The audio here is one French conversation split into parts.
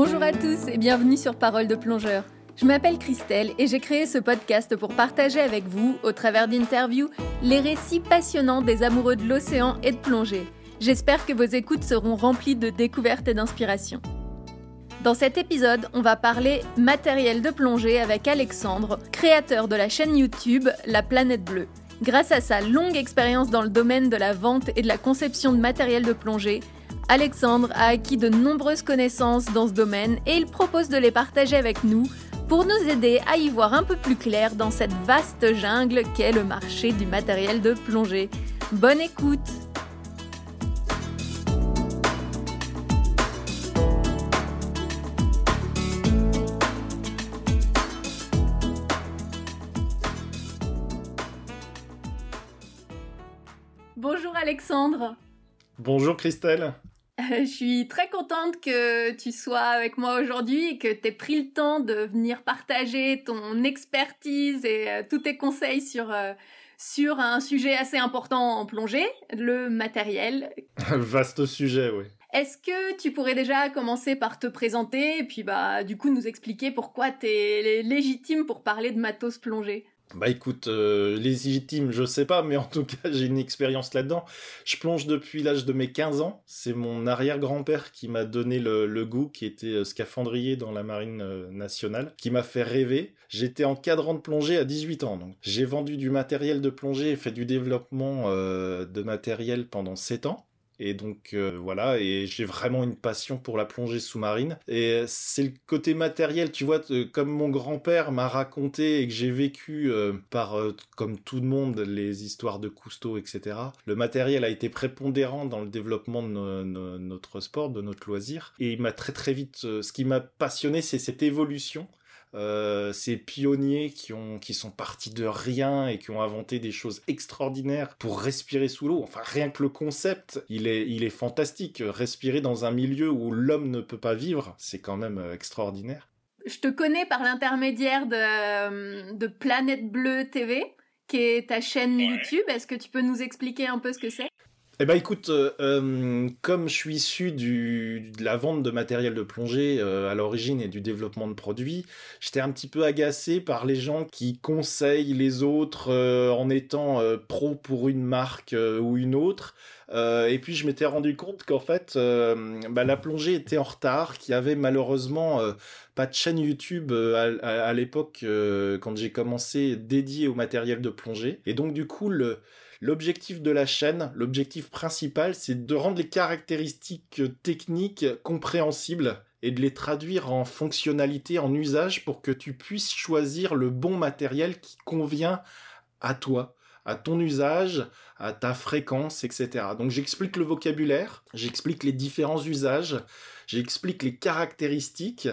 Bonjour à tous et bienvenue sur Parole de plongeur. Je m'appelle Christelle et j'ai créé ce podcast pour partager avec vous, au travers d'interviews, les récits passionnants des amoureux de l'océan et de plongée. J'espère que vos écoutes seront remplies de découvertes et d'inspiration. Dans cet épisode, on va parler matériel de plongée avec Alexandre, créateur de la chaîne YouTube La Planète Bleue. Grâce à sa longue expérience dans le domaine de la vente et de la conception de matériel de plongée, Alexandre a acquis de nombreuses connaissances dans ce domaine et il propose de les partager avec nous pour nous aider à y voir un peu plus clair dans cette vaste jungle qu'est le marché du matériel de plongée. Bonne écoute Bonjour Alexandre. Bonjour Christelle. Je suis très contente que tu sois avec moi aujourd'hui et que tu aies pris le temps de venir partager ton expertise et euh, tous tes conseils sur, euh, sur un sujet assez important en plongée, le matériel. Vaste sujet, oui. Est-ce que tu pourrais déjà commencer par te présenter et puis bah du coup nous expliquer pourquoi tu es légitime pour parler de matos plongée? Bah écoute, euh, légitime, je sais pas, mais en tout cas, j'ai une expérience là-dedans. Je plonge depuis l'âge de mes 15 ans. C'est mon arrière-grand-père qui m'a donné le, goût, qui était euh, scaphandrier dans la marine euh, nationale, qui m'a fait rêver. J'étais encadrant de plongée à 18 ans, donc j'ai vendu du matériel de plongée et fait du développement de matériel pendant 7 ans. Et donc euh, voilà, et j'ai vraiment une passion pour la plongée sous-marine. Et c'est le côté matériel, tu vois, comme mon grand-père m'a raconté et que j'ai vécu euh, par, euh, comme tout le monde, les histoires de Cousteau, etc. Le matériel a été prépondérant dans le développement de notre sport, de notre loisir. Et il m'a très très vite, ce qui m'a passionné, c'est cette évolution euh, ces pionniers qui, ont, qui sont partis de rien et qui ont inventé des choses extraordinaires pour respirer sous l'eau. Enfin, rien que le concept, il est, il est fantastique. Respirer dans un milieu où l'homme ne peut pas vivre, c'est quand même euh, extraordinaire. Je te connais par l'intermédiaire de, euh, de Planète Bleue TV, qui est ta chaîne YouTube. Est-ce que tu peux nous expliquer un peu ce que c'est? Eh ben écoute, euh, euh, comme je suis issu de la vente de matériel de plongée euh, à l'origine et du développement de produits, j'étais un petit peu agacé par les gens qui conseillent les autres en étant pro pour une marque ou une autre. et puis je m'étais rendu compte qu'en fait, bah, la plongée était en retard, qu'il y avait malheureusement pas de chaîne YouTube à, à l'époque quand j'ai commencé dédiée au matériel de plongée. Et donc du coup, le L'objectif de la chaîne, l'objectif principal, c'est de rendre les caractéristiques techniques compréhensibles et de les traduire en fonctionnalité, en usage pour que tu puisses choisir le bon matériel qui convient à toi, à ton usage, à ta fréquence, etc. Donc j'explique le vocabulaire, j'explique les différents usages, j'explique les caractéristiques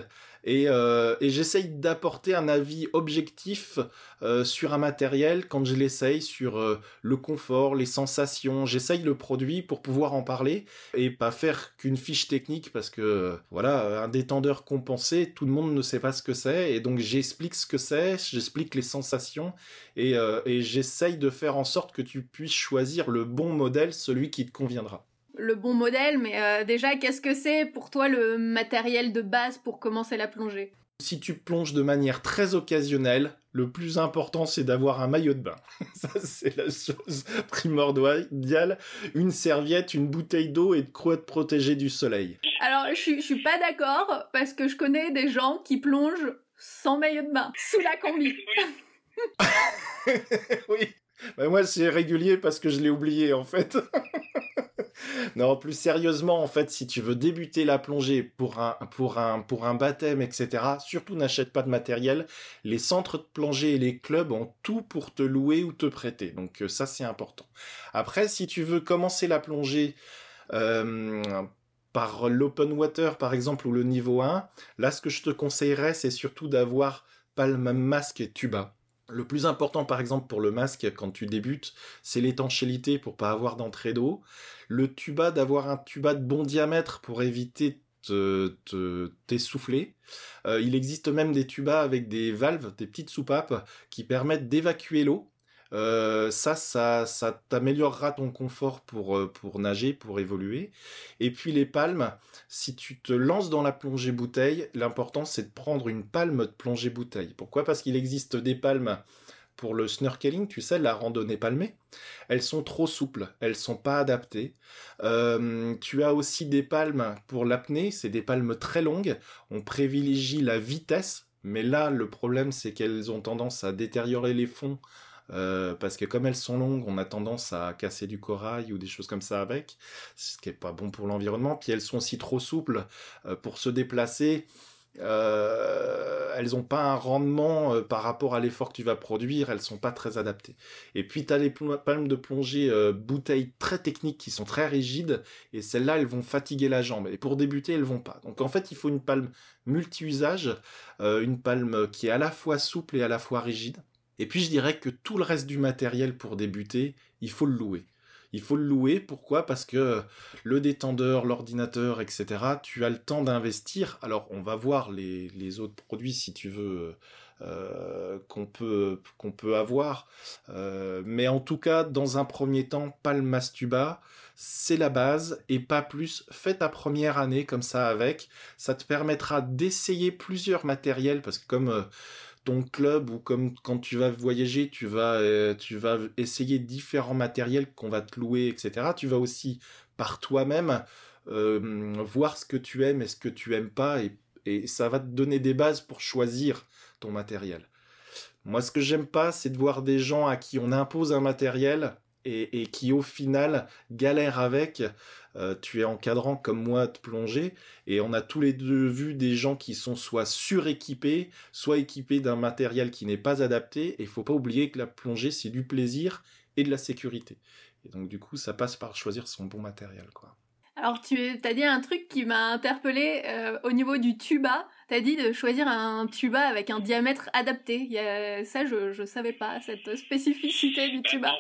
euh, et, j'essaye d'apporter un avis objectif euh, sur un matériel quand je l'essaye, sur euh, le confort, les sensations. J'essaye le produit pour pouvoir en parler et pas faire qu'une fiche technique parce que voilà, un détendeur compensé, tout le monde ne sait pas ce que c'est et donc j'explique ce que c'est, j'explique les sensations et, et j'essaye de faire en sorte que tu puisses choisir le bon modèle, celui qui te conviendra le bon modèle, mais euh, déjà, qu'est-ce que c'est pour toi le matériel de base pour commencer la plongée? Si tu plonges de manière très occasionnelle, le plus important c'est d'avoir un maillot de bain. Ça c'est la chose primordiale. Une serviette, une bouteille d'eau et de quoi te protéger du soleil. Alors je, je suis pas d'accord parce que je connais des gens qui plongent sans maillot de bain, sous la combi. oui. Ben moi c'est régulier parce que je l'ai oublié en fait. non, plus sérieusement, en fait, si tu veux débuter la plongée pour un, pour un, pour un baptême, etc., surtout n'achète pas de matériel. Les centres de plongée et les clubs ont tout pour te louer ou te prêter. Donc euh, ça, c'est important. Après, si tu veux commencer la plongée euh, par l'open water, par exemple, ou le niveau 1, là, ce que je te conseillerais, c'est surtout d'avoir pas masque et tuba. Le plus important, par exemple, pour le masque, quand tu débutes, c'est l'étanchéité pour pas avoir d'entrée d'eau. Le tuba, d'avoir un tuba de bon diamètre pour éviter de t'essouffler. Euh, il existe même des tubas avec des valves, des petites soupapes, qui permettent d'évacuer l'eau. Ça, ça, ça t'améliorera ton confort pour, pour nager, pour évoluer. Et puis les palmes, si tu te lances dans la plongée bouteille, l'important c'est de prendre une palme de plongée bouteille. Pourquoi? Parce qu'il existe des palmes pour le snorkeling, tu sais, la randonnée palmée, elles sont trop souples, elles sont pas adaptées. Euh, tu as aussi des palmes pour l'apnée, c'est des palmes très longues. On privilégie la vitesse, mais là, le problème, c'est qu'elles ont tendance à détériorer les fonds. Euh, parce que comme elles sont longues, on a tendance à casser du corail ou des choses comme ça avec, ce qui est pas bon pour l'environnement. Puis elles sont aussi trop souples euh, pour se déplacer. Euh, elles n'ont pas un rendement par rapport à l'effort que tu vas produire, elles sont pas très adaptées. Et puis tu as les palmes de plongée bouteilles très techniques qui sont très rigides, et celles-là, elles vont fatiguer la jambe. Et pour débuter, elles vont pas. Donc en fait, il faut une palme multi-usage, une palme qui est à la fois souple et à la fois rigide. Et puis je dirais que tout le reste du matériel pour débuter, il faut le louer. Il faut le louer. Pourquoi? Parce que le détendeur, l'ordinateur, etc., tu as le temps d'investir. Alors, on va voir les, autres produits, si tu veux, euh, qu'on peut, avoir. Euh, mais en tout cas, dans un premier temps, Palm Mastuba, c'est la base et pas plus. Fais ta première année comme ça avec. Ça te permettra d'essayer plusieurs matériels parce que comme... Euh, ton club ou comme quand tu vas voyager, tu vas, euh, tu vas essayer différents matériels qu'on va te louer, etc. Tu vas aussi par toi-même euh, voir ce que tu aimes et ce que tu aimes pas et, et, ça va te donner des bases pour choisir ton matériel. Moi, ce que j'aime pas, c'est de voir des gens à qui on impose un matériel et, qui au final galèrent avec. Euh, tu es encadrant comme moi de plonger et on a tous les deux vu des gens qui sont soit suréquipés, soit équipés d'un matériel qui n'est pas adapté. Et faut pas oublier que la plongée c'est du plaisir et de la sécurité. Et donc du coup ça passe par choisir son bon matériel quoi. Alors tu as dit un truc qui m'a interpellé euh, au niveau du tuba. Tu as dit de choisir un tuba avec un diamètre adapté. ça je ne savais pas cette spécificité du tuba.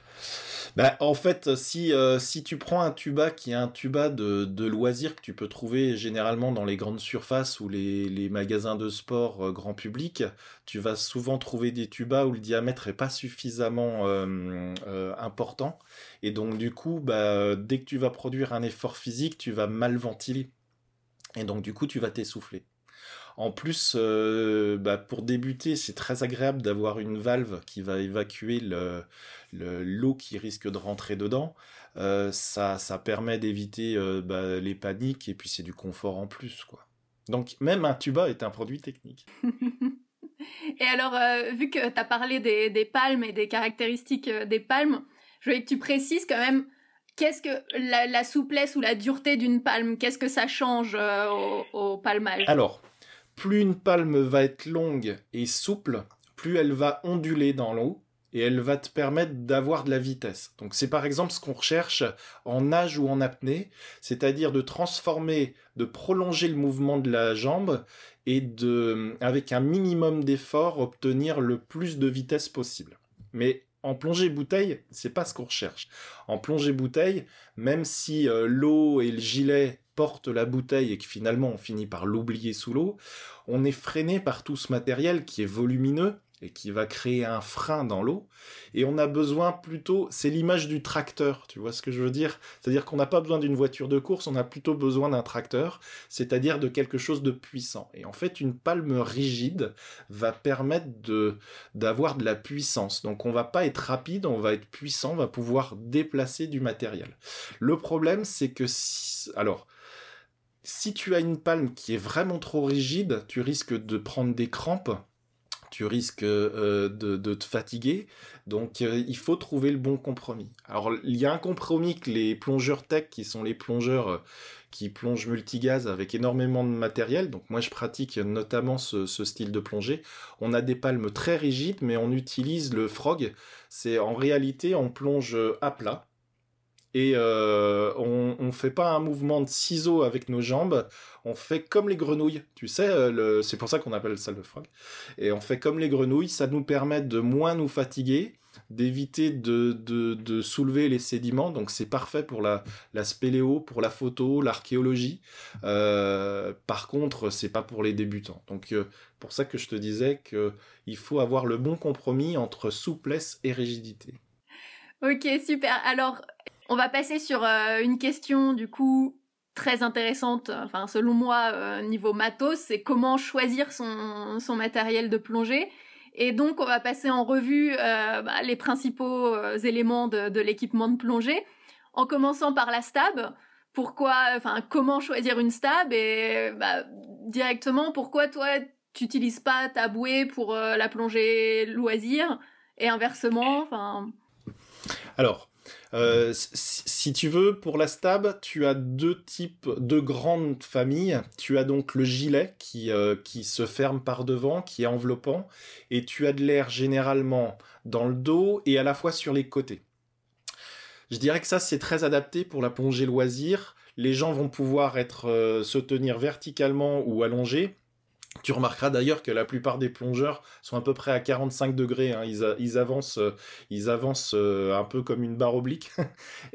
Bah, en fait, si, euh, si tu prends un tuba qui est un tuba de, de loisirs que tu peux trouver généralement dans les grandes surfaces ou les, les magasins de sport euh, grand public, tu vas souvent trouver des tubas où le diamètre est pas suffisamment euh, important. Et donc, du coup, bah, dès que tu vas produire un effort physique, tu vas mal ventiler. Et donc, du coup, tu vas t'essouffler. En plus, euh, bah, pour débuter, c'est très agréable d'avoir une valve qui va évacuer l'eau le, qui risque de rentrer dedans. Euh, ça, ça permet d'éviter euh, bah, les paniques et puis c'est du confort en plus. quoi. Donc même un tuba est un produit technique. et alors, vu que tu as parlé des, palmes et des caractéristiques des palmes, je voulais que tu précises quand même qu'est-ce que la, souplesse ou la dureté d'une palme, qu'est-ce que ça change au, au, palmage? Alors, plus une palme va être longue et souple, plus elle va onduler dans l'eau et elle va te permettre d'avoir de la vitesse. Donc c'est par exemple ce qu'on recherche en nage ou en apnée, c'est-à-dire de transformer, de prolonger le mouvement de la jambe et de, avec un minimum d'effort, obtenir le plus de vitesse possible. Mais en plongée bouteille, c'est pas ce qu'on recherche. En plongée bouteille, même si euh, l'eau et le gilet porte la bouteille et que finalement on finit par l'oublier sous l'eau, on est freiné par tout ce matériel qui est volumineux et qui va créer un frein dans l'eau. Et on a besoin plutôt, c'est l'image du tracteur, tu vois ce que je veux dire? C'est-à-dire qu'on n'a pas besoin d'une voiture de course, on a plutôt besoin d'un tracteur, c'est-à-dire de quelque chose de puissant. Et en fait, une palme rigide va permettre de d'avoir de la puissance. Donc on va pas être rapide, on va être puissant, on va pouvoir déplacer du matériel. Le problème, c'est que si, alors, si tu as une palme qui est vraiment trop rigide, tu risques de prendre des crampes, tu risques euh, de, te fatiguer. Donc euh, il faut trouver le bon compromis. Alors il y a un compromis que les plongeurs tech, qui sont les plongeurs euh, qui plongent multigaz avec énormément de matériel, donc moi je pratique notamment ce, ce style de plongée, on a des palmes très rigides, mais on utilise le frog. C'est en réalité on plonge à plat et euh, on, on fait pas un mouvement de ciseaux avec nos jambes, on fait comme les grenouilles, tu sais, euh, c'est pour ça qu'on appelle ça le frog. Et on fait comme les grenouilles, ça nous permet de moins nous fatiguer, d'éviter de, soulever les sédiments. Donc c'est parfait pour la, la spéléo, pour la photo, l'archéologie. Euh, par contre, c'est pas pour les débutants. Donc euh, pour ça que je te disais qu'il faut avoir le bon compromis entre souplesse et rigidité. Ok, super. Alors, on va passer sur euh, une question du coup très intéressante, enfin selon moi niveau matos, c'est comment choisir son, son matériel de plongée. Et donc, on va passer en revue euh, bah, les principaux euh, éléments de, l'équipement de plongée, en commençant par la stab. Pourquoi, enfin, comment choisir une stab et bah, directement, pourquoi toi, tu n'utilises pas ta bouée pour euh, la plongée loisir et inversement, enfin. Alors, euh, si tu veux, pour la stab, tu as deux types, deux grandes familles. Tu as donc le gilet qui, euh, qui se ferme par devant, qui est enveloppant, et tu as de l'air généralement dans le dos et à la fois sur les côtés. Je dirais que ça, c'est très adapté pour la plongée loisir. Les gens vont pouvoir être, euh, se tenir verticalement ou allongés tu remarqueras d'ailleurs que la plupart des plongeurs sont à peu près à 45 degrés. Hein. Ils, avancent, ils avancent euh, euh, un peu comme une barre oblique.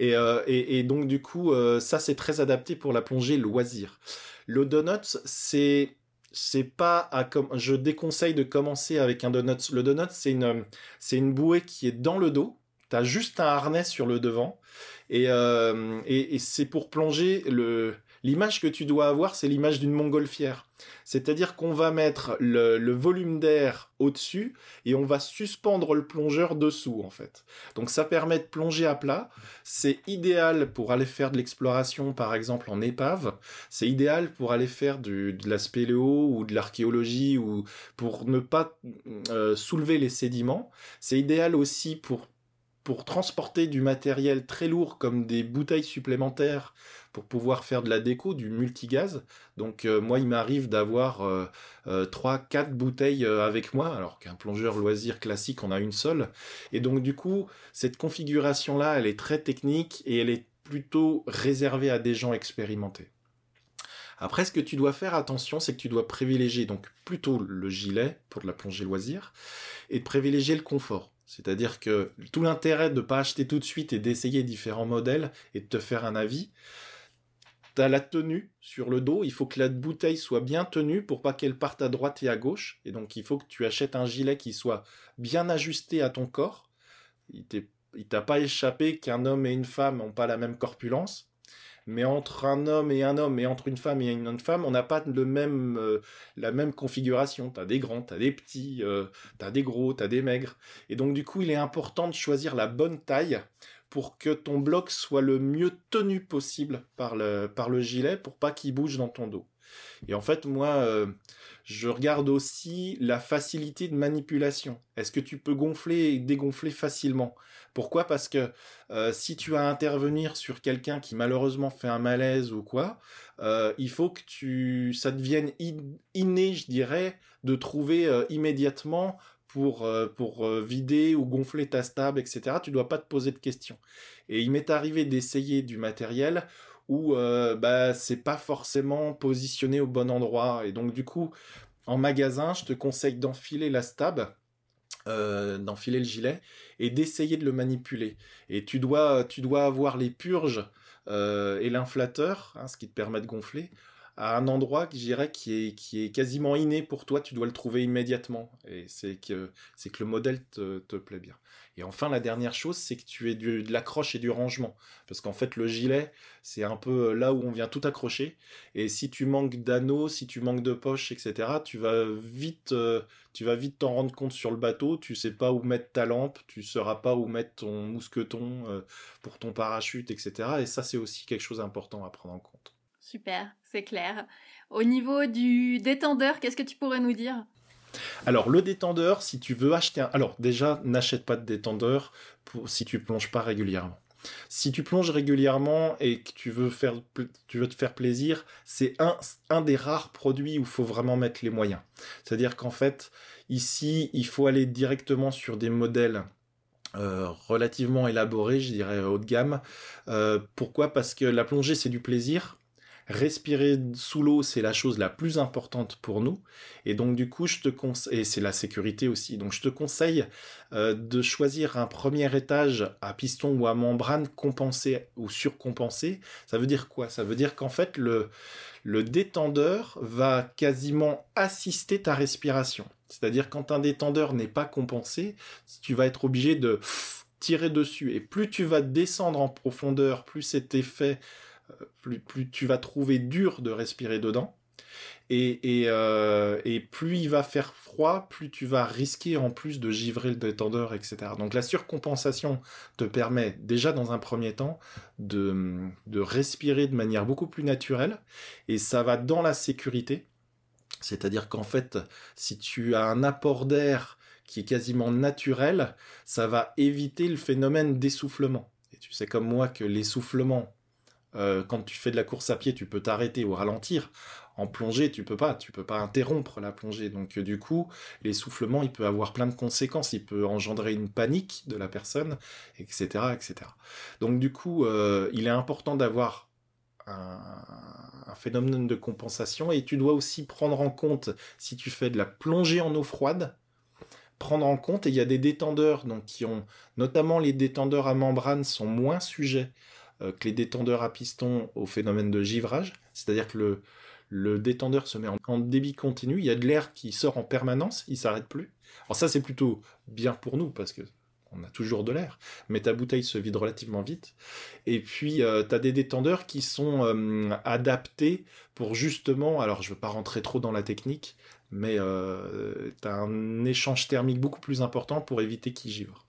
Euh, et, donc du coup, ça c'est très adapté pour la plongée loisir. Le donut, c'est c'est pas à je déconseille de commencer avec un donut. Le donut, c'est une c'est une bouée qui est dans le dos. Tu as juste un harnais sur le devant et, et c'est pour plonger le L'image que tu dois avoir, c'est l'image d'une montgolfière. C'est-à-dire qu'on va mettre le, volume d'air au-dessus et on va suspendre le plongeur dessous, en fait. Donc ça permet de plonger à plat. C'est idéal pour aller faire de l'exploration, par exemple, en épave. C'est idéal pour aller faire de la spéléo ou de l'archéologie ou pour ne pas euh, soulever les sédiments. C'est idéal aussi pour pour transporter du matériel très lourd comme des bouteilles supplémentaires pour pouvoir faire de la déco, du multigaz. Donc euh, moi, il m'arrive d'avoir euh, euh, trois, 4 quatre bouteilles avec moi, alors qu'un plongeur loisir classique en a une seule. Et donc du coup, cette configuration-là, elle est très technique et elle est plutôt réservée à des gens expérimentés. Après, ce que tu dois faire attention, c'est que tu dois privilégier donc plutôt le gilet pour de la plongée loisir et de privilégier le confort. C'est-à-dire que tout l'intérêt de ne pas acheter tout de suite et d'essayer différents modèles et de te faire un avis, tu as la tenue sur le dos, il faut que la bouteille soit bien tenue pour pas qu'elle parte à droite et à gauche. Et donc il faut que tu achètes un gilet qui soit bien ajusté à ton corps. Il t'a pas échappé qu'un homme et une femme n'ont pas la même corpulence mais entre un homme et un homme et entre une femme et une femme, on n'a pas le même, euh, la même configuration. Tu as des grands, tu as des petits, euh, tu as des gros, tu as des maigres. Et donc du coup, il est important de choisir la bonne taille pour que ton bloc soit le mieux tenu possible par le, par le gilet pour pas qu'il bouge dans ton dos. Et en fait, moi, euh, je regarde aussi la facilité de manipulation. Est-ce que tu peux gonfler et dégonfler facilement? Pourquoi? Parce que euh, si tu as à intervenir sur quelqu'un qui malheureusement fait un malaise ou quoi, euh, il faut que tu, ça devienne inné, je dirais, de trouver immédiatement pour, pour vider ou gonfler ta stab, etc. Tu dois pas te poser de questions. Et il m'est arrivé d'essayer du matériel où euh, bah, c'est pas forcément positionné au bon endroit. Et donc, du coup, en magasin, je te conseille d'enfiler la stab, euh, d'enfiler le gilet et d'essayer de le manipuler. Et tu dois, tu dois avoir les purges euh, et l'inflateur, hein, ce qui te permet de gonfler, à un endroit, dirais, qui est, qui est quasiment inné pour toi, tu dois le trouver immédiatement. Et c'est que, c'est que le modèle te, te, plaît bien. Et enfin, la dernière chose, c'est que tu aies du, de l'accroche et du rangement. Parce qu'en fait, le gilet, c'est un peu là où on vient tout accrocher. Et si tu manques d'anneaux, si tu manques de poches, etc., tu vas vite, euh, tu vas vite t'en rendre compte sur le bateau. Tu sais pas où mettre ta lampe, tu sauras pas où mettre ton mousqueton euh, pour ton parachute, etc. Et ça, c'est aussi quelque chose d'important à prendre en compte. Super, c'est clair. Au niveau du détendeur, qu'est-ce que tu pourrais nous dire? Alors le détendeur, si tu veux acheter un... Alors déjà, n'achète pas de détendeur si tu plonges pas régulièrement. Si tu plonges régulièrement et que tu veux, te faire plaisir, c'est un, un des rares produits où il faut vraiment mettre les moyens. C'est-à-dire qu'en fait, ici, il faut aller directement sur des modèles euh, relativement élaborés, je dirais haut de gamme. Euh, pourquoi? Parce que la plongée, c'est du plaisir, respirer sous l'eau, c'est la chose la plus importante pour nous. Et donc, du coup, je te conseille, c'est la sécurité aussi. Donc, je te conseille euh, de choisir un premier étage à piston ou à membrane compensé ou surcompensé. Ça veut dire quoi? Ça veut dire qu'en fait, le, le détendeur va quasiment assister ta respiration. C'est-à-dire quand un détendeur n'est pas compensé, tu vas être obligé de tirer dessus. Et plus tu vas descendre en profondeur, plus cet effet plus, tu vas trouver dur de respirer dedans. Euh, et, plus il va faire froid, plus tu vas risquer en plus de givrer le détendeur, etc. Donc la surcompensation te permet déjà dans un premier temps de, de respirer de manière beaucoup plus naturelle, et ça va dans la sécurité. C'est-à-dire qu'en fait, si tu as un apport d'air qui est quasiment naturel, ça va éviter le phénomène d'essoufflement. Et tu sais comme moi que l'essoufflement, euh, quand tu fais de la course à pied, tu peux t'arrêter ou ralentir. En plongée, tu peux pas, tu peux pas interrompre la plongée. Donc euh, du coup, l'essoufflement, il peut avoir plein de conséquences. Il peut engendrer une panique de la personne, etc., etc. Donc du coup, euh, il est important d'avoir un, phénomène de compensation et tu dois aussi prendre en compte si tu fais de la plongée en eau froide, prendre en compte. Et il y a des détendeurs donc qui ont, notamment les détendeurs à membrane, sont moins sujets que les détendeurs à piston au phénomène de givrage, c'est-à-dire que le, détendeur se met en, débit continu, il y a de l'air qui sort en permanence, il s'arrête plus. Alors ça c'est plutôt bien pour nous parce que on a toujours de l'air, mais ta bouteille se vide relativement vite. Et puis euh, tu as des détendeurs qui sont euh, adaptés pour justement, alors je veux pas rentrer trop dans la technique, mais tu as un échange thermique beaucoup plus important pour éviter qu'il givre.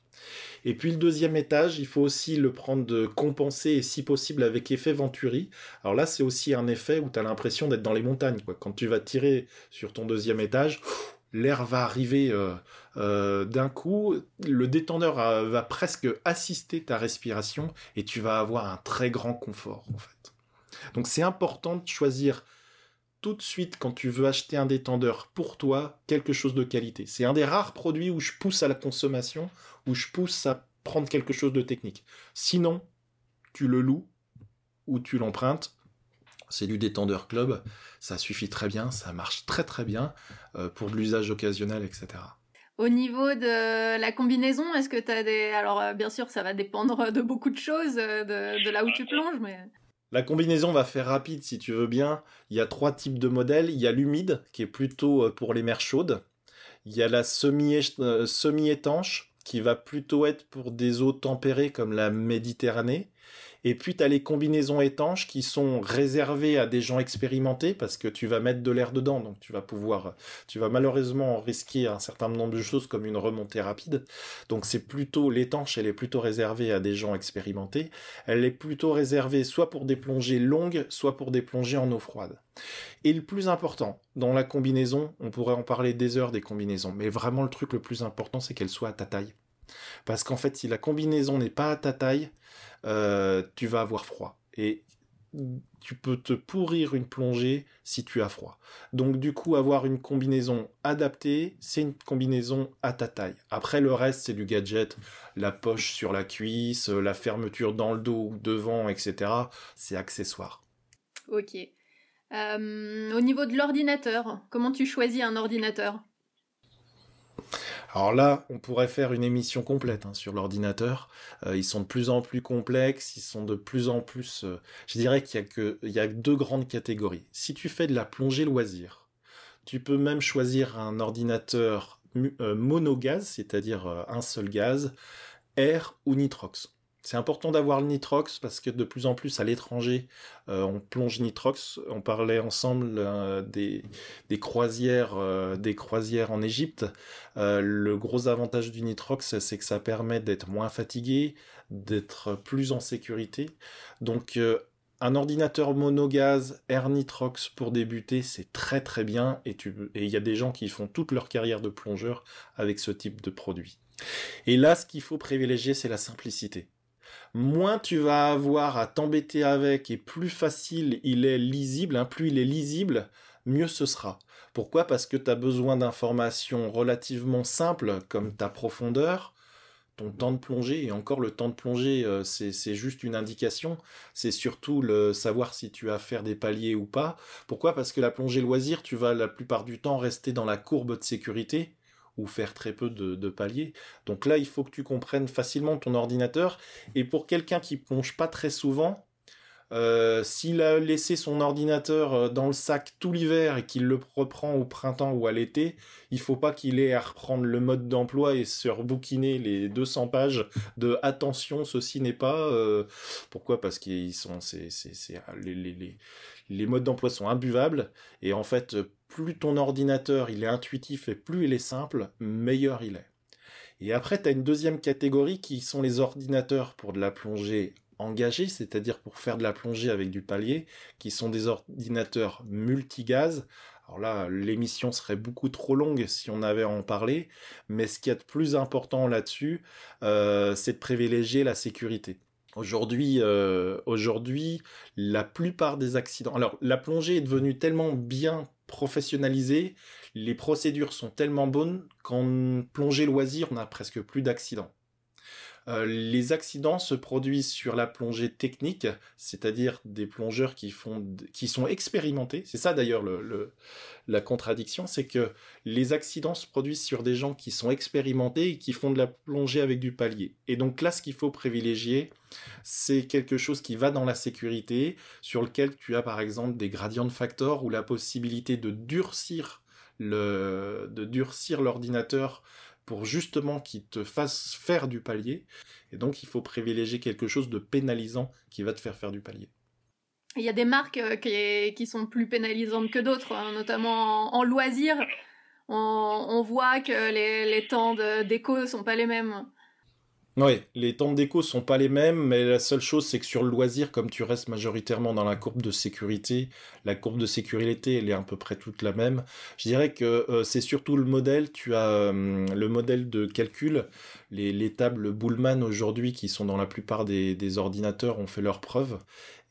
Et puis le deuxième étage, il faut aussi le prendre de compenser, et si possible avec effet Venturi. Alors là, c'est aussi un effet où tu as l'impression d'être dans les montagnes. Quoi. Quand tu vas tirer sur ton deuxième étage, l'air va arriver euh, euh, d'un coup, le détendeur va presque assister ta respiration et tu vas avoir un très grand confort en fait. Donc c'est important de choisir tout de suite quand tu veux acheter un détendeur pour toi quelque chose de qualité. C'est un des rares produits où je pousse à la consommation, où je pousse à prendre quelque chose de technique. Sinon, tu le loues ou tu l'empruntes. C'est du détendeur club, ça suffit très bien, ça marche très très bien euh, pour de l'usage occasionnel, etc. Au niveau de la combinaison, est-ce que tu as des... Alors euh, bien sûr, ça va dépendre de beaucoup de choses, euh, de, de là où tu plonges, mais... La combinaison va faire rapide si tu veux bien. Il y a trois types de modèles. Il y a l'humide, qui est plutôt euh, pour les mers chaudes. Il y a la euh, semi-étanche, qui va plutôt être pour des eaux tempérées comme la Méditerranée. Et puis, tu as les combinaisons étanches qui sont réservées à des gens expérimentés parce que tu vas mettre de l'air dedans. Donc, tu vas pouvoir, tu vas malheureusement risquer un certain nombre de choses comme une remontée rapide. Donc, c'est plutôt, l'étanche, elle est plutôt réservée à des gens expérimentés. Elle est plutôt réservée soit pour des plongées longues, soit pour des plongées en eau froide. Et le plus important, dans la combinaison, on pourrait en parler des heures des combinaisons, mais vraiment le truc le plus important, c'est qu'elle soit à ta taille. Parce qu'en fait, si la combinaison n'est pas à ta taille, euh, tu vas avoir froid. Et tu peux te pourrir une plongée si tu as froid. Donc du coup, avoir une combinaison adaptée, c'est une combinaison à ta taille. Après, le reste, c'est du gadget. La poche sur la cuisse, la fermeture dans le dos ou devant, etc. C'est accessoire. Ok. Euh, au niveau de l'ordinateur, comment tu choisis un ordinateur? Alors là, on pourrait faire une émission complète hein, sur l'ordinateur. Euh, ils sont de plus en plus complexes, ils sont de plus en plus... Euh, je dirais qu'il y, a que, il y a deux grandes catégories. Si tu fais de la plongée loisir, tu peux même choisir un ordinateur euh, monogaz, c'est-à-dire un seul gaz, air ou nitrox. C'est important d'avoir le nitrox parce que de plus en plus à l'étranger, euh, on plonge nitrox. On parlait ensemble euh, des, croisières, euh, des croisières en Égypte. le gros avantage du nitrox, c'est que ça permet d'être moins fatigué, d'être plus en sécurité. Donc un ordinateur monogaz Air Nitrox pour débuter, c'est très très bien et il y a des gens qui font toute leur carrière de plongeur avec ce type de produit. Et là, ce qu'il faut privilégier, c'est la simplicité moins tu vas avoir à t'embêter avec et plus facile il est lisible, hein, plus il est lisible, mieux ce sera. Pourquoi? Parce que tu as besoin d'informations relativement simples comme ta profondeur, ton temps de plongée, et encore le temps de plongée, euh, c'est juste une indication, c'est surtout le savoir si tu as à faire des paliers ou pas. Pourquoi? Parce que la plongée loisir, tu vas la plupart du temps rester dans la courbe de sécurité, ou faire très peu de, paliers. Donc là, il faut que tu comprennes facilement ton ordinateur. Et pour quelqu'un qui plonge pas très souvent, euh, s'il a laissé son ordinateur euh, dans le sac tout l'hiver et qu'il le reprend au printemps ou à l'été, il faut pas qu'il ait à reprendre le mode d'emploi et se rebouquiner les 200 pages de attention, ceci n'est pas. Euh, pourquoi? Parce qu'ils sont, c'est, les, les, les modes d'emploi sont imbuvables et en fait, plus ton ordinateur est intuitif et plus il est simple, meilleur il est. Et après, tu as une deuxième catégorie qui sont les ordinateurs pour de la plongée engagée, c'est-à-dire pour faire de la plongée avec du palier, qui sont des ordinateurs multigaz. Alors là, l'émission serait beaucoup trop longue si on avait à en parler, mais ce qui est de plus important là-dessus, euh, c'est de privilégier la sécurité. Euh, aujourd'hui, la plupart des accidents. Alors, la plongée est devenue tellement bien professionnalisée, les procédures sont tellement bonnes qu'en plongée loisir, on a presque plus d'accidents. Euh, les accidents se produisent sur la plongée technique, c'est-à-dire des plongeurs qui, font, qui sont expérimentés. C'est ça d'ailleurs le, la contradiction, c'est que les accidents se produisent sur des gens qui sont expérimentés et qui font de la plongée avec du palier. Et donc là, ce qu'il faut privilégier, c'est quelque chose qui va dans la sécurité, sur lequel tu as par exemple des gradients de facteurs ou la possibilité de durcir le, de durcir l'ordinateur pour justement qu'il te fasse faire du palier. Et donc, il faut privilégier quelque chose de pénalisant qui va te faire faire du palier. Il y a des marques euh, qui, sont plus pénalisantes que d'autres, hein, notamment en, loisirs. On, voit que les, les temps d'écho ne sont pas les mêmes. Oui, les temps d'écho sont pas les mêmes, mais la seule chose, c'est que sur le loisir, comme tu restes majoritairement dans la courbe de sécurité, la courbe de sécurité, elle est à peu près toute la même. Je dirais que euh, c'est surtout le modèle, tu as euh, le modèle de calcul, les, tables Bullman aujourd'hui qui sont dans la plupart des, ordinateurs ont fait leurs preuves.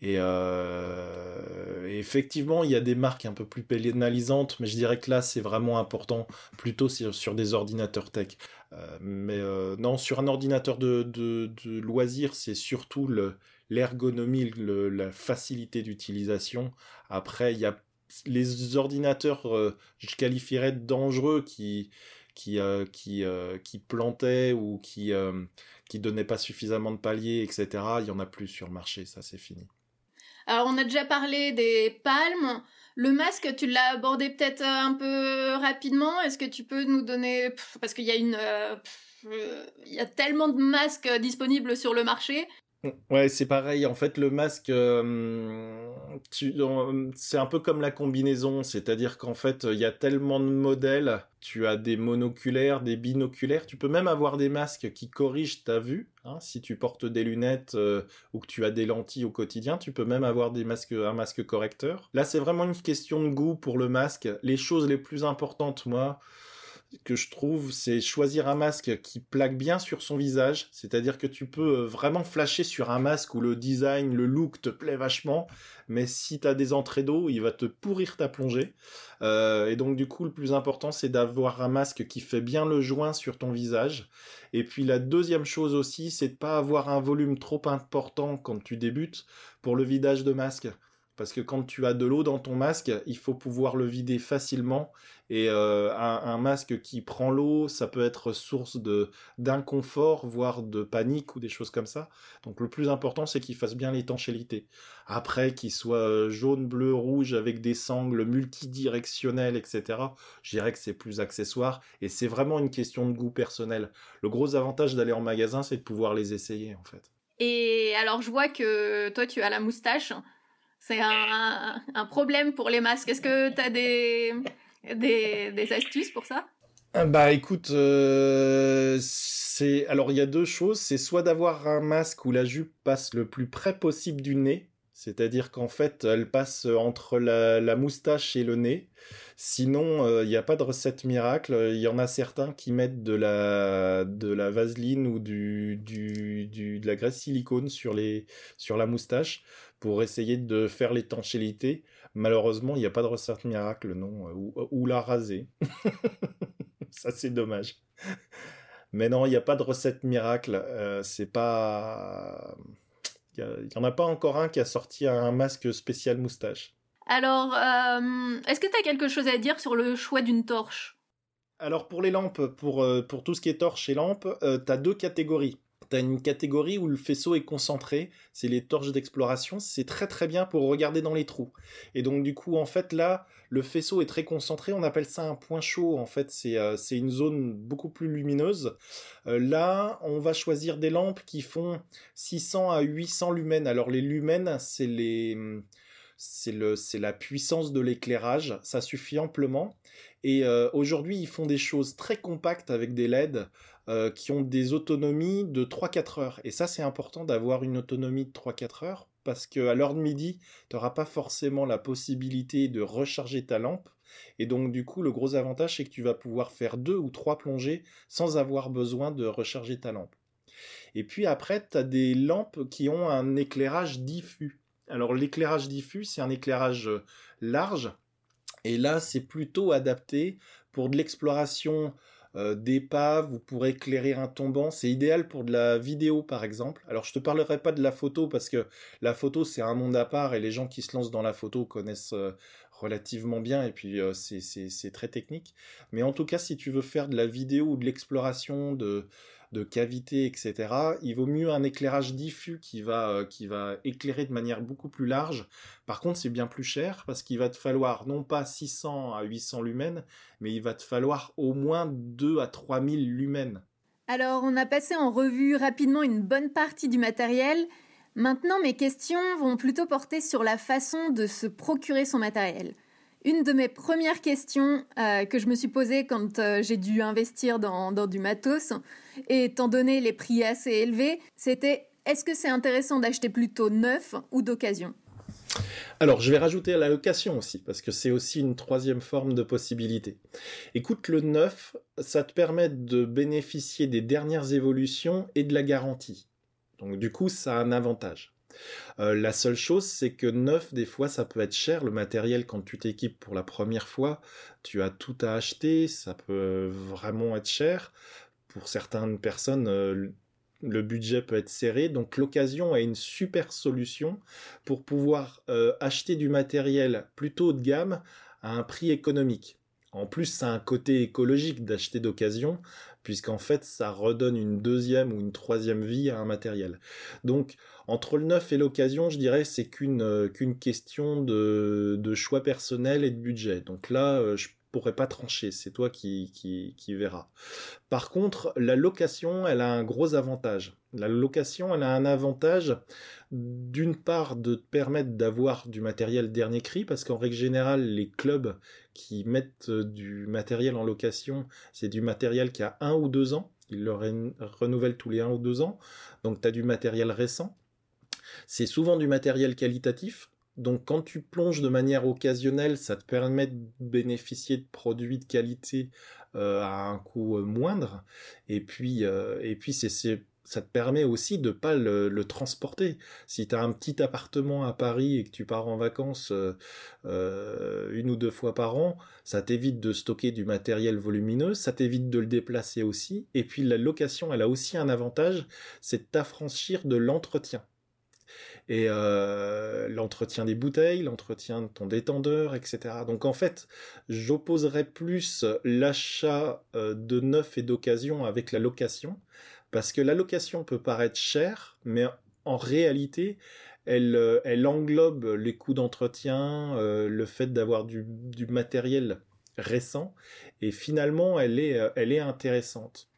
Et, euh, effectivement, il y a des marques un peu plus pénalisantes, mais je dirais que là, c'est vraiment important, plutôt sur des ordinateurs tech. Euh, mais euh, non, sur un ordinateur de, de, loisir, c'est surtout l'ergonomie, la facilité d'utilisation. Après, il y a les ordinateurs, euh, je qualifierais de dangereux, qui, qui, qui, qui plantaient ou qui, qui donnaient pas suffisamment de paliers, etc. Il y en a plus sur le marché, ça c'est fini. Alors on a déjà parlé des palmes. Le masque, tu l'as abordé peut-être euh, un peu rapidement. Est-ce que tu peux nous donner parce qu'il y a une euh, il y a tellement de masques disponibles sur le marché. Ouais, c'est pareil. En fait, le masque, euh, c'est un peu comme la combinaison, c'est-à-dire qu'en fait, il y a tellement de modèles. Tu as des monoculaires, des binoculaires. Tu peux même avoir des masques qui corrigent ta vue. Hein. si tu portes des lunettes euh, ou que tu as des lentilles au quotidien, tu peux même avoir des masques, un masque correcteur. Là, c'est vraiment une question de goût pour le masque. Les choses les plus importantes, moi, que je trouve, c'est choisir un masque qui plaque bien sur son visage. C'est-à-dire que tu peux euh, vraiment flasher sur un masque où le design, le look te plaît vachement, mais si tu as des entrées d'eau, il va te pourrir ta plongée. Euh, et donc du coup, le plus important, c'est d'avoir un masque qui fait bien le joint sur ton visage. Et puis la deuxième chose aussi, c'est de pas avoir un volume trop important quand tu débutes pour le vidage de masque parce que quand tu as de l'eau dans ton masque, il faut pouvoir le vider facilement. Et euh, un, masque qui prend l'eau, ça peut être source d'inconfort, voire de panique ou des choses comme ça. Donc le plus important, c'est qu'il fasse bien l'étanchéité. Après, qu'il soit jaune, bleu, rouge avec des sangles multidirectionnelles, etc. Je dirais que c'est plus accessoire et c'est vraiment une question de goût personnel. Le gros avantage d'aller en magasin, c'est de pouvoir les essayer en fait. Et alors je vois que toi tu as la moustache. C'est un, problème pour les masques. Est-ce que tu as des, des, astuces pour ça? Ah bah écoute, euh, alors il y a deux choses, c'est soit d'avoir un masque où la jupe passe le plus près possible du nez, c'est-à-dire qu'en fait elle passe entre la, moustache et le nez. Sinon, euh, il n'y a pas de recette miracle. Il y en a certains qui mettent de la de la vaseline ou du, du de la graisse silicone sur les sur la moustache pour essayer de faire l'étanchéité. Malheureusement, il n'y a pas de recette miracle, non, ou, la raser. Ça, c'est dommage. Mais non, il n'y a pas de recette miracle. c'est pas. Il n'y en a pas encore un qui a sorti un masque spécial moustache. Alors, est-ce que tu as quelque chose à dire sur le choix d'une torche? Alors pour les lampes, pour, euh, pour tout ce qui est torches et lampes, euh, tu as deux catégories. Tu as une catégorie où le faisceau est concentré, c'est les torches d'exploration, c'est très très bien pour regarder dans les trous. Et donc du coup en fait là, le faisceau est très concentré, on appelle ça un point chaud, en fait c'est euh, une zone beaucoup plus lumineuse. là on va choisir des lampes qui font 600 à 800 lumens. Alors les lumens c'est les c'est la puissance de l'éclairage, ça suffit amplement. Et euh, aujourd'hui, ils font des choses très compactes avec des LED euh, qui ont des autonomies de 3-4 heures. Et ça, c'est important d'avoir une autonomie de 3-4 heures parce qu'à l'heure de midi, tu n'auras pas forcément la possibilité de recharger ta lampe. Et donc, du coup, le gros avantage, c'est que tu vas pouvoir faire deux ou trois plongées sans avoir besoin de recharger ta lampe. Et puis après, tu as des lampes qui ont un éclairage diffus. Alors l'éclairage diffus, c'est un éclairage euh, large, et là c'est plutôt adapté pour de l'exploration euh, d'épaves ou pour éclairer un tombant. C'est idéal pour de la vidéo par exemple. Alors je te parlerai pas de la photo parce que la photo c'est un monde à part et les gens qui se lancent dans la photo connaissent euh, relativement bien et puis c'est très technique. Mais en tout cas si tu veux faire de la vidéo ou de l'exploration de de cavité, etc., il vaut mieux un éclairage diffus qui va, euh, qui va éclairer de manière beaucoup plus large. Par contre, c'est bien plus cher parce qu'il va te falloir non pas 600 à 800 lumens, mais il va te falloir au moins 2 à 3000 lumens. Alors, on a passé en revue rapidement une bonne partie du matériel. Maintenant, mes questions vont plutôt porter sur la façon de se procurer son matériel. Une de mes premières questions euh, que je me suis posée quand euh, j'ai dû investir dans, du matos, étant donné les prix assez élevés, c'était est-ce que c'est intéressant d'acheter plutôt neuf ou d'occasion? Alors, je vais rajouter à la location aussi, parce que c'est aussi une troisième forme de possibilité. Écoute, le neuf, ça te permet de bénéficier des dernières évolutions et de la garantie. Donc, du coup, ça a un avantage. Euh, la seule chose, c'est que neuf, des fois, ça peut être cher. Le matériel, quand tu t'équipes pour la première fois, tu as tout à acheter, ça peut vraiment être cher. Pour certaines personnes, euh, le budget peut être serré. Donc l'occasion est une super solution pour pouvoir euh, acheter du matériel plutôt haut de gamme à un prix économique. En plus, ça a un côté écologique d'acheter d'occasion, puisqu'en fait, ça redonne une deuxième ou une troisième vie à un matériel. Donc, entre le neuf et l'occasion, je dirais, c'est qu'une euh, question de, de, choix personnel et de budget. Donc là, euh, je pourrais pas trancher, c'est toi qui, qui, qui verras. Par contre, la location, elle a un gros avantage. La location, elle a un avantage d'une part de te permettre d'avoir du matériel dernier cri, parce qu'en règle générale, les clubs qui mettent euh, du matériel en location, c'est du matériel qui a un ou deux ans. Ils le renouvellent tous les un ou deux ans. Donc tu as du matériel récent. C'est souvent du matériel qualitatif. Donc quand tu plonges de manière occasionnelle, ça te permet de bénéficier de produits de qualité euh, à un coût euh, moindre. Et puis, c'est ça te permet aussi de pas le, transporter. Si tu as un petit appartement à Paris et que tu pars en vacances euh, euh, une ou deux fois par an, ça t'évite de stocker du matériel volumineux, ça t'évite de le déplacer aussi. Et puis la location, elle a aussi un avantage, c'est de t'affranchir de l'entretien. Et euh, l'entretien des bouteilles, l'entretien de ton détendeur, etc. Donc en fait, j'opposerais plus l'achat de neuf et d'occasion avec la location parce que l'allocation peut paraître chère, mais en réalité, elle, euh, englobe les coûts d'entretien, euh, le fait d'avoir du, matériel récent, et finalement, euh, elle est intéressante.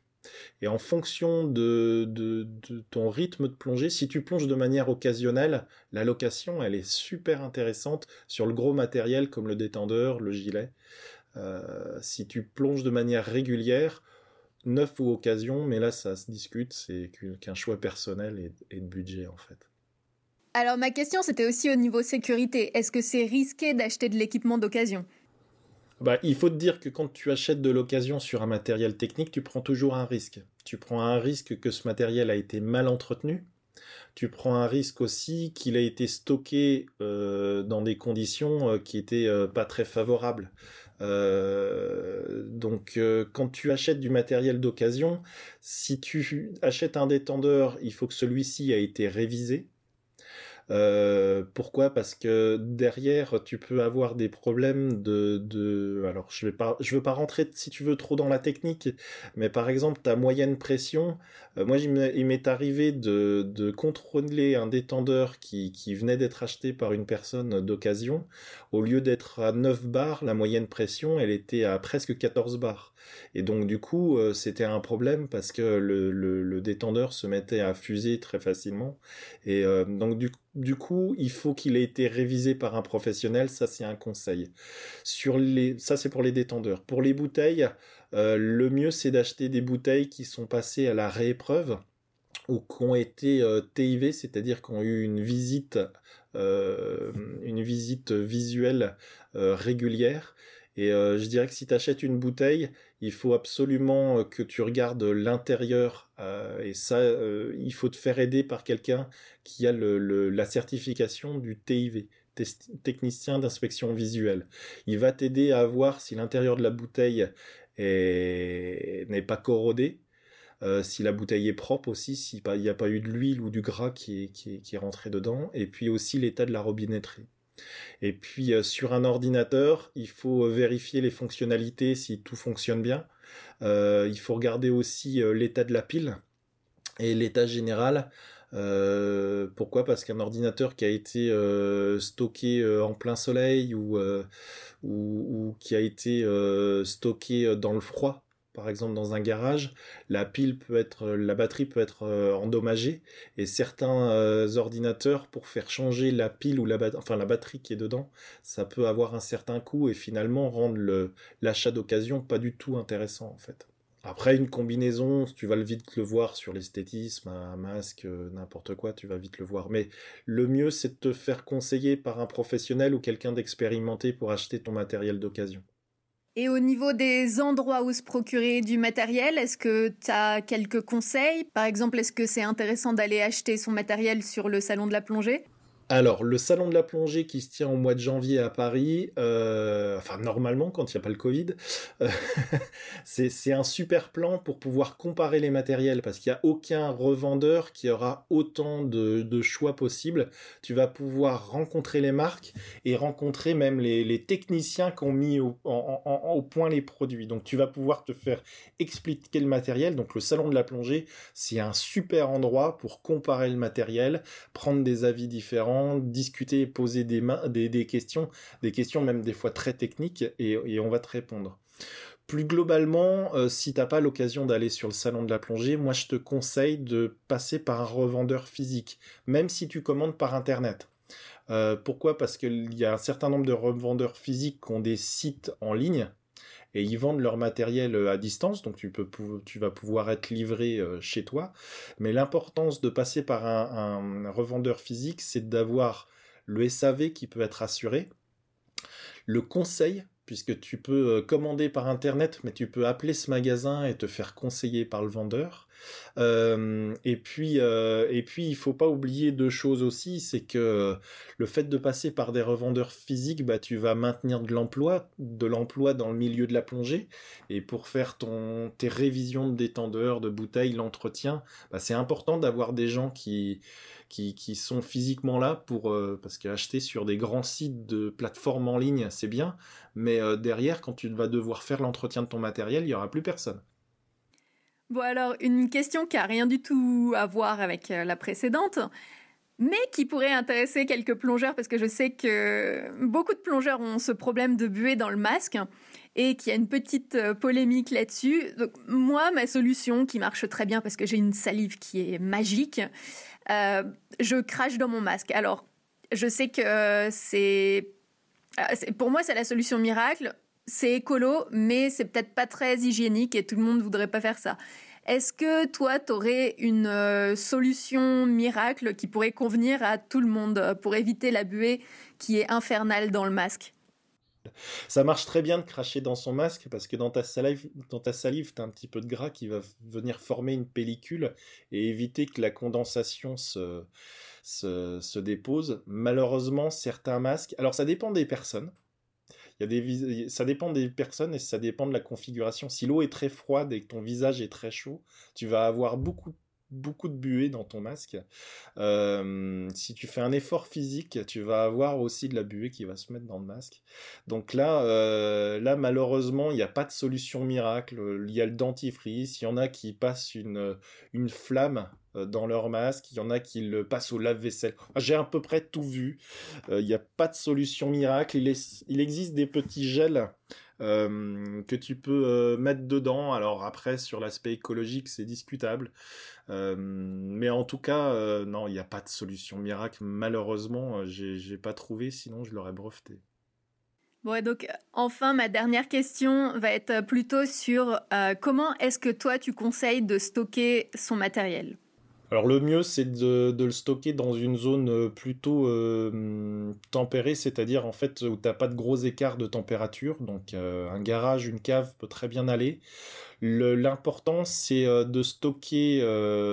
Et en fonction de, ton rythme de plongée, si tu plonges de manière occasionnelle, la location, elle est super intéressante sur le gros matériel comme le détendeur, le gilet. si tu plonges de manière régulière, neuf ou occasion, mais là ça se discute, c'est qu'un choix personnel et, de budget en fait. Alors ma question c'était aussi au niveau sécurité. Est-ce que c'est risqué d'acheter de l'équipement d'occasion? Bah, il faut te dire que quand tu achètes de l'occasion sur un matériel technique, tu prends toujours un risque. Tu prends un risque que ce matériel a été mal entretenu. Tu prends un risque aussi qu'il a été stocké euh, dans des conditions euh, qui étaient euh, pas très favorables. donc quand tu achètes du matériel d'occasion, si tu achètes un détendeur, il faut que celui-ci a été révisé. Euh, pourquoi? Parce que derrière, tu peux avoir des problèmes de, de... alors je vais pas, je veux pas rentrer si tu veux trop dans la technique, mais par exemple ta moyenne pression. Euh, moi, il m'est arrivé de, de contrôler un détendeur qui, qui venait d'être acheté par une personne d'occasion. Au lieu d'être à 9 bars, la moyenne pression, elle était à presque 14 bars. Et donc du coup, euh, c'était un problème parce que le, détendeur se mettait à fuser très facilement. Et euh, donc du, du, coup, il faut qu'il ait été révisé par un professionnel. Ça, c'est un conseil. Sur les, ça, c'est pour les détendeurs. Pour les bouteilles, euh, le mieux, c'est d'acheter des bouteilles qui sont passées à la réépreuve ou qui ont été TIV, c'est-à-dire qui ont eu une visite, une visite visuelle régulière et euh, je dirais que si tu achètes une bouteille, il faut absolument euh, que tu regardes l'intérieur. Euh, et ça, il faut te faire aider par quelqu'un qui a la certification du TIV, technicien d'inspection visuelle. Il va t'aider à voir si l'intérieur de la bouteille n'est pas corrodé. si la bouteille est propre aussi, s'il n'y a pas eu de l'huile ou du gras qui est, qui, est, qui est rentré dedans, et puis aussi l'état de la robinetterie. Et puis euh, sur un ordinateur, il faut euh, vérifier les fonctionnalités si tout fonctionne bien. Euh, il faut regarder aussi l'état de la pile et l'état général. pourquoi? Parce qu'un ordinateur qui a été stocké en plein soleil ou, ou, qui a été stocké dans le froid, par exemple dans un garage, la pile peut être, la batterie peut être euh, endommagée et certains euh, ordinateurs pour faire changer la pile ou la, enfin, la batterie qui est dedans, ça peut avoir un certain coût et finalement rendre l'achat d'occasion pas du tout intéressant en fait. Après une combinaison, tu vas vite le voir sur l'esthétisme, un masque, euh, n'importe quoi, tu vas vite le voir. Mais le mieux, c'est de te faire conseiller par un professionnel ou quelqu'un d'expérimenté pour acheter ton matériel d'occasion. Et au niveau des endroits où se procurer du matériel, est-ce que tu as quelques conseils? Par exemple, est-ce que c'est intéressant d'aller acheter son matériel sur le salon de la plongée? Alors, le salon de la plongée qui se tient au mois de janvier à Paris, euh, enfin normalement quand il n'y a pas le Covid, euh, c'est un super plan pour pouvoir comparer les matériels parce qu'il n'y a aucun revendeur qui aura autant de, choix possibles. Tu vas pouvoir rencontrer les marques et rencontrer même les, techniciens qui ont mis au, au, point les produits. Donc tu vas pouvoir te faire expliquer le matériel. Donc le salon de la plongée, c'est un super endroit pour comparer le matériel, prendre des avis différents discuter, poser des, questions, des questions même des fois très techniques, et, on va te répondre. Plus globalement, euh, si t'as pas l'occasion d'aller sur le salon de la plongée, moi je te conseille de passer par un revendeur physique, même si tu commandes par internet. Euh, pourquoi? Parce qu'il y a un certain nombre de revendeurs physiques qui ont des sites en ligne et ils vendent leur matériel euh, à distance, donc tu, peux, tu vas pouvoir être livré euh, chez toi. Mais l'importance de passer par un, revendeur physique, c'est d'avoir le SAV qui peut être assuré, le conseil puisque tu peux euh, commander par internet, mais tu peux appeler ce magasin et te faire conseiller par le vendeur. Euh, et puis, euh, et puis, il faut pas oublier deux choses aussi, c'est que le fait de passer par des revendeurs physiques, bah, tu vas maintenir de l'emploi, de l'emploi dans le milieu de la plongée. Et pour faire ton, tes révisions de détendeurs, de bouteilles, l'entretien, bah, c'est important d'avoir des gens qui, qui, qui, sont physiquement là pour euh, parce qu'acheter sur des grands sites de plateformes en ligne c'est bien mais derrière quand tu vas devoir faire l'entretien de ton matériel il y aura plus personne Bon alors, une question qui a rien du tout à voir avec euh, la précédente, mais qui pourrait intéresser quelques plongeurs parce que je sais que beaucoup de plongeurs ont ce problème de buée dans le masque et qu'il y a une petite euh, polémique là-dessus. Donc moi, ma solution qui marche très bien parce que j'ai une salive qui est magique, euh, je crache dans mon masque. Alors, je sais que c'est pour moi, c'est la solution miracle c'est écolo, mais c'est peut-être pas très hygiénique et tout le monde voudrait pas faire ça. Est-ce que toi, tu aurais une euh, solution miracle qui pourrait convenir à tout le monde euh, pour éviter la buée qui est infernale dans le masque? Ça marche très bien de cracher dans son masque parce que dans ta salive, dans ta salive, t'as un petit peu de gras qui va venir former une pellicule et éviter que la condensation se, se, se dépose. Malheureusement, certains masques, alors ça dépend des personnes. Y a des ça dépend des personnes et ça dépend de la configuration. Si l'eau est très froide et que ton visage est très chaud, tu vas avoir beaucoup beaucoup de buée dans ton masque. Euh, si tu fais un effort physique, tu vas avoir aussi de la buée qui va se mettre dans le masque. Donc là, euh, là malheureusement, il n'y a pas de solution miracle. Il y a le dentifrice. Il y en a qui passent une, une flamme dans leur masque, il y en a qui le passent au lave-vaisselle. J'ai à peu près tout vu. Il n'y a pas de solution miracle. Il, existe des petits gels euh, que tu peux euh, mettre dedans. Alors après, sur l'aspect écologique, c'est discutable. Euh, mais en tout cas, non, il n'y a pas de solution miracle. Malheureusement, j'ai pas trouvé, sinon je l'aurais breveté. Bon, donc enfin, ma dernière question va être plutôt sur comment est-ce que toi tu conseilles de stocker son matériel? Alors le mieux, c'est de, le stocker dans une zone euh, plutôt euh, tempérée, c'est-à-dire en fait où tu n'as pas de gros écarts de température. Donc euh, un garage, une cave peut très bien aller. L'important, c'est de stocker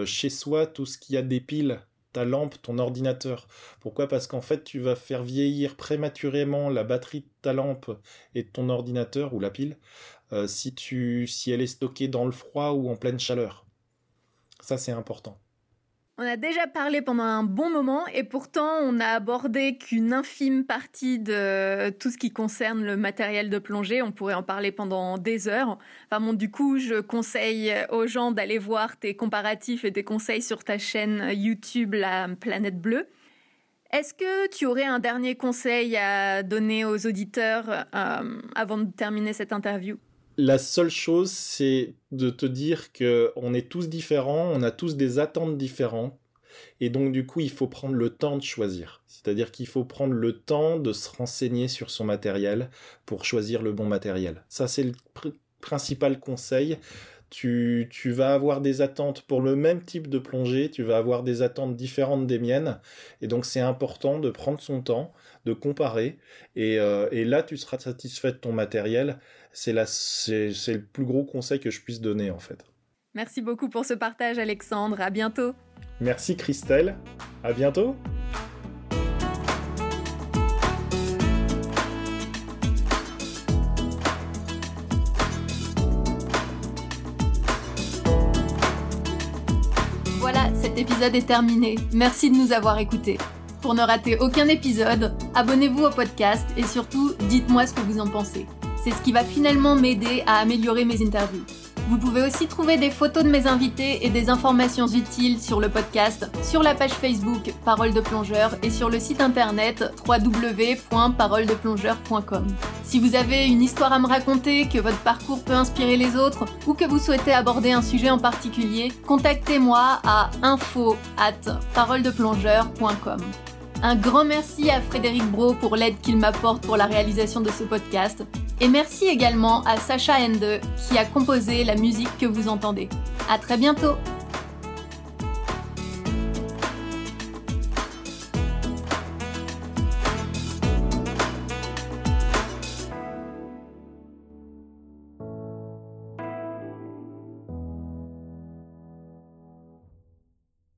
chez soi tout ce qui a des piles ta lampe, ton ordinateur. Pourquoi? Parce qu'en fait, tu vas faire vieillir prématurément la batterie de ta lampe et de ton ordinateur ou la pile si, tu, si elle est stockée dans le froid ou en pleine chaleur. Ça, c'est important. On a déjà parlé pendant un bon moment et pourtant on n'a abordé qu'une infime partie de tout ce qui concerne le matériel de plongée. On pourrait en parler pendant des heures. Enfin bon, du coup, je conseille aux gens d'aller voir tes comparatifs et tes conseils sur ta chaîne YouTube La Planète Bleue. Est-ce que tu aurais un dernier conseil à donner aux auditeurs euh, avant de terminer cette interview? La seule chose, c'est de te dire que on est tous différents, on a tous des attentes différentes, et donc du coup, il faut prendre le temps de choisir. C'est-à-dire qu'il faut prendre le temps de se renseigner sur son matériel pour choisir le bon matériel. Ça, c'est le principal conseil. Tu, tu, vas avoir des attentes pour le même type de plongée, tu vas avoir des attentes différentes des miennes, et donc c'est important de prendre son temps, de comparer, et, euh, et là tu seras satisfait de ton matériel c'est le plus gros conseil que je puisse donner en fait. Merci beaucoup pour ce partage Alexandre, à bientôt. Merci Christelle, à bientôt. Voilà, cet épisode est terminé. Merci de nous avoir écoutés. Pour ne rater aucun épisode, abonnez-vous au podcast et surtout, dites-moi ce que vous en pensez. C'est ce qui va finalement m'aider à améliorer mes interviews. Vous pouvez aussi trouver des photos de mes invités et des informations utiles sur le podcast, sur la page Facebook Parole de plongeur et sur le site internet www.paroledeplongeur.com. Si vous avez une histoire à me raconter, que votre parcours peut inspirer les autres ou que vous souhaitez aborder un sujet en particulier, contactez-moi à info at paroledeplongeur.com. Un grand merci à Frédéric Bro pour l'aide qu'il m'apporte pour la réalisation de ce podcast. Et merci également à Sacha Ende qui a composé la musique que vous entendez. À très bientôt!